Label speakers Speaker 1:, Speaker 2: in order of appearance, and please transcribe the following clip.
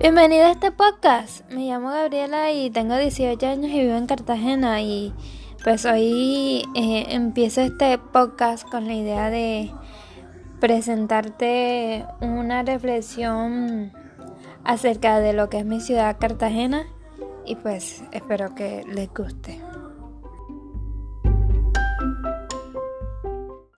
Speaker 1: Bienvenido a este podcast. Me llamo Gabriela y tengo 18 años y vivo en Cartagena y pues hoy eh, empiezo este podcast con la idea de presentarte una reflexión acerca de lo que es mi ciudad Cartagena y pues espero que les guste.